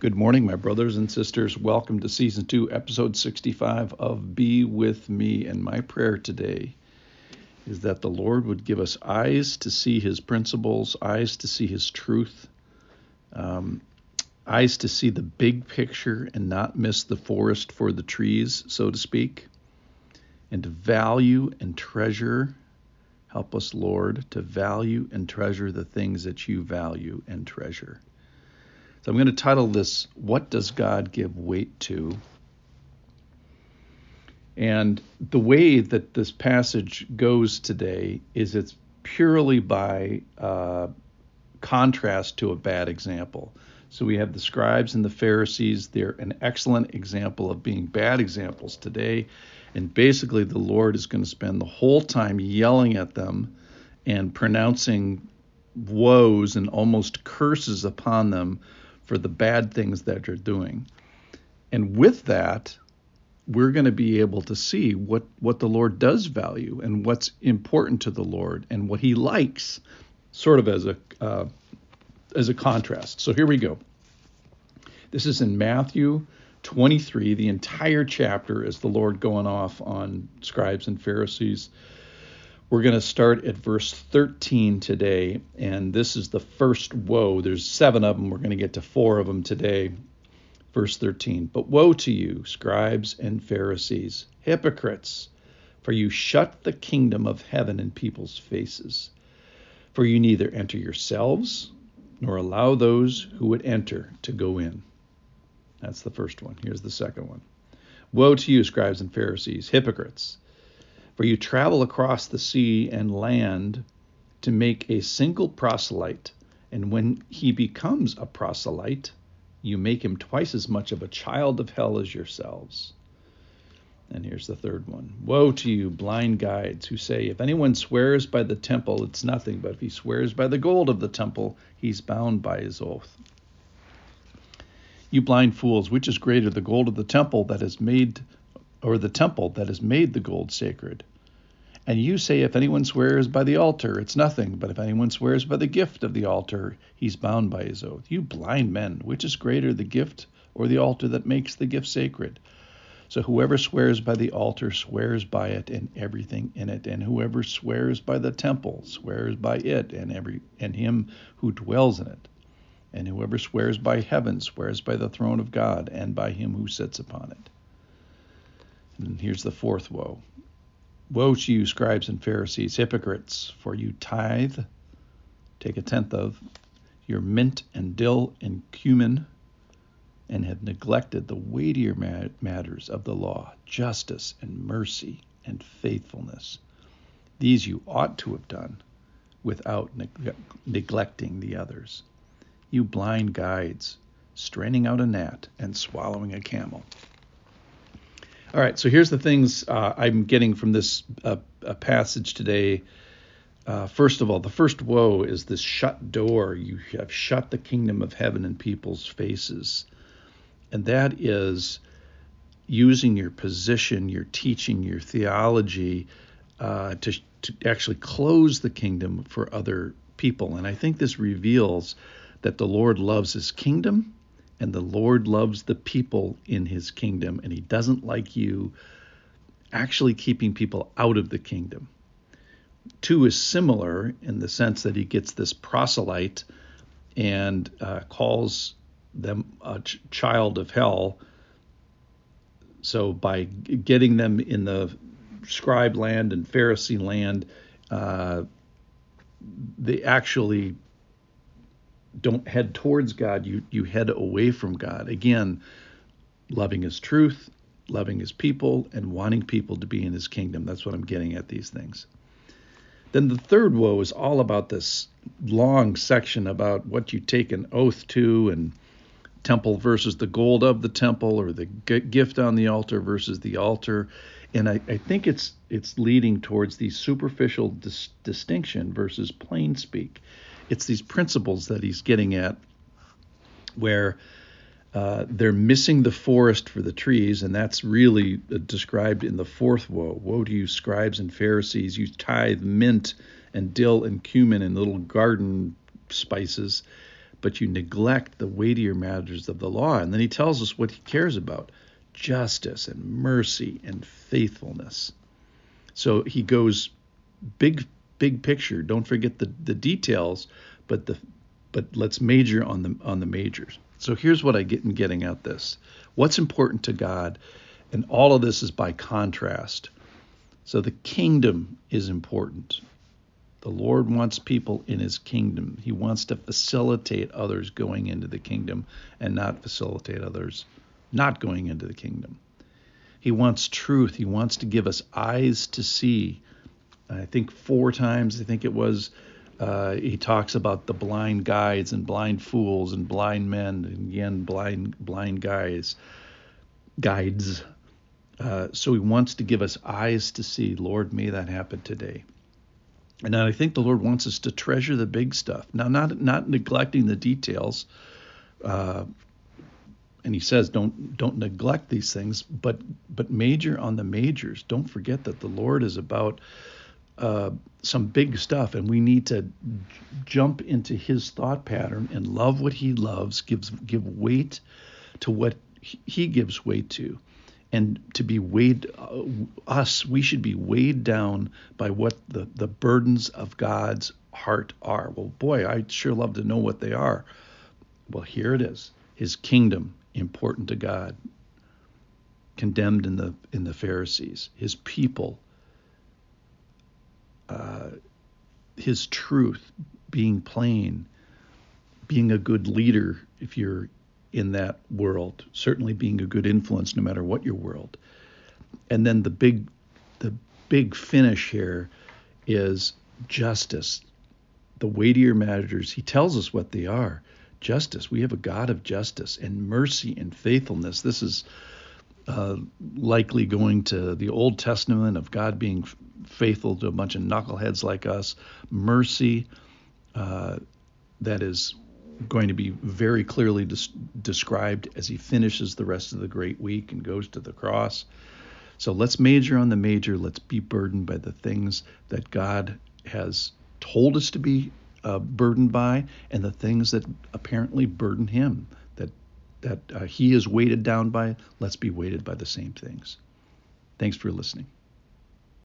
Good morning, my brothers and sisters. Welcome to season two, episode 65 of Be With Me. And my prayer today is that the Lord would give us eyes to see his principles, eyes to see his truth, um, eyes to see the big picture and not miss the forest for the trees, so to speak, and to value and treasure. Help us, Lord, to value and treasure the things that you value and treasure. So I'm going to title this, What Does God Give Weight to? And the way that this passage goes today is it's purely by uh, contrast to a bad example. So we have the scribes and the Pharisees. They're an excellent example of being bad examples today. And basically, the Lord is going to spend the whole time yelling at them and pronouncing woes and almost curses upon them for the bad things that you're doing. And with that, we're going to be able to see what, what the Lord does value and what's important to the Lord and what He likes, sort of as a uh, as a contrast. So here we go. This is in Matthew 23. The entire chapter is the Lord going off on scribes and Pharisees. We're going to start at verse 13 today, and this is the first woe. There's seven of them. We're going to get to four of them today. Verse 13. But woe to you, scribes and Pharisees, hypocrites, for you shut the kingdom of heaven in people's faces. For you neither enter yourselves, nor allow those who would enter to go in. That's the first one. Here's the second one. Woe to you, scribes and Pharisees, hypocrites! For you travel across the sea and land to make a single proselyte, and when he becomes a proselyte, you make him twice as much of a child of hell as yourselves. And here's the third one Woe to you, blind guides, who say, If anyone swears by the temple, it's nothing, but if he swears by the gold of the temple, he's bound by his oath. You blind fools, which is greater, the gold of the temple that is made or the temple that has made the gold sacred. And you say, if anyone swears by the altar, it's nothing, but if anyone swears by the gift of the altar, he's bound by his oath. You blind men, which is greater, the gift or the altar that makes the gift sacred? So whoever swears by the altar swears by it and everything in it, and whoever swears by the temple swears by it and every and him who dwells in it. And whoever swears by heaven swears by the throne of God and by him who sits upon it. And here's the fourth woe. Woe to you, scribes and Pharisees, hypocrites, for you tithe, take a tenth of, your mint and dill and cumin, and have neglected the weightier matters of the law, justice and mercy and faithfulness. These you ought to have done without neg- neglecting the others. You blind guides, straining out a gnat and swallowing a camel. All right, so here's the things uh, I'm getting from this uh, passage today. Uh, first of all, the first woe is this shut door. You have shut the kingdom of heaven in people's faces. And that is using your position, your teaching, your theology uh, to, to actually close the kingdom for other people. And I think this reveals that the Lord loves his kingdom and the Lord loves the people in his kingdom, and he doesn't like you actually keeping people out of the kingdom. Two is similar in the sense that he gets this proselyte and uh, calls them a ch- child of hell. So by getting them in the scribe land and Pharisee land, uh, they actually don't head towards God, you, you head away from God. Again, loving His truth, loving His people, and wanting people to be in His kingdom. That's what I'm getting at these things. Then the third woe is all about this long section about what you take an oath to and temple versus the gold of the temple or the gift on the altar versus the altar. And I, I think it's it's leading towards the superficial dis- distinction versus plain speak it's these principles that he's getting at where uh, they're missing the forest for the trees, and that's really uh, described in the fourth woe. Woe to you, scribes and Pharisees! You tithe mint and dill and cumin and little garden spices, but you neglect the weightier matters of the law. And then he tells us what he cares about justice and mercy and faithfulness. So he goes big, big picture. Don't forget the, the details, but the but let's major on the on the majors. So here's what I get in getting at this. What's important to God, and all of this is by contrast. So the kingdom is important. The Lord wants people in his kingdom. He wants to facilitate others going into the kingdom and not facilitate others not going into the kingdom. He wants truth. He wants to give us eyes to see. I think four times, I think it was, uh, he talks about the blind guides and blind fools and blind men, and again, blind blind guys, guides. Uh, so he wants to give us eyes to see. Lord, may that happen today. And I think the Lord wants us to treasure the big stuff. Now, not not neglecting the details. Uh, and he says, don't don't neglect these things, but but major on the majors. Don't forget that the Lord is about uh, some big stuff, and we need to jump into His thought pattern and love what He loves. Gives give weight to what He gives weight to. And to be weighed uh, us we should be weighed down by what the the burdens of God's heart are. Well boy I'd sure love to know what they are. Well here it is. His kingdom important to God condemned in the in the Pharisees. His people uh, his truth being plain being a good leader if you're in that world, certainly being a good influence no matter what your world. And then the big the big finish here is justice. The weightier matters, he tells us what they are. Justice. We have a God of justice and mercy and faithfulness. This is uh, likely going to the Old Testament of God being faithful to a bunch of knuckleheads like us. Mercy uh, that is going to be very clearly des- described as he finishes the rest of the great week and goes to the cross. So let's major on the major. Let's be burdened by the things that God has told us to be uh, burdened by, and the things that apparently burden Him. That uh, He is weighted down by. Let's be weighted by the same things. Thanks for listening.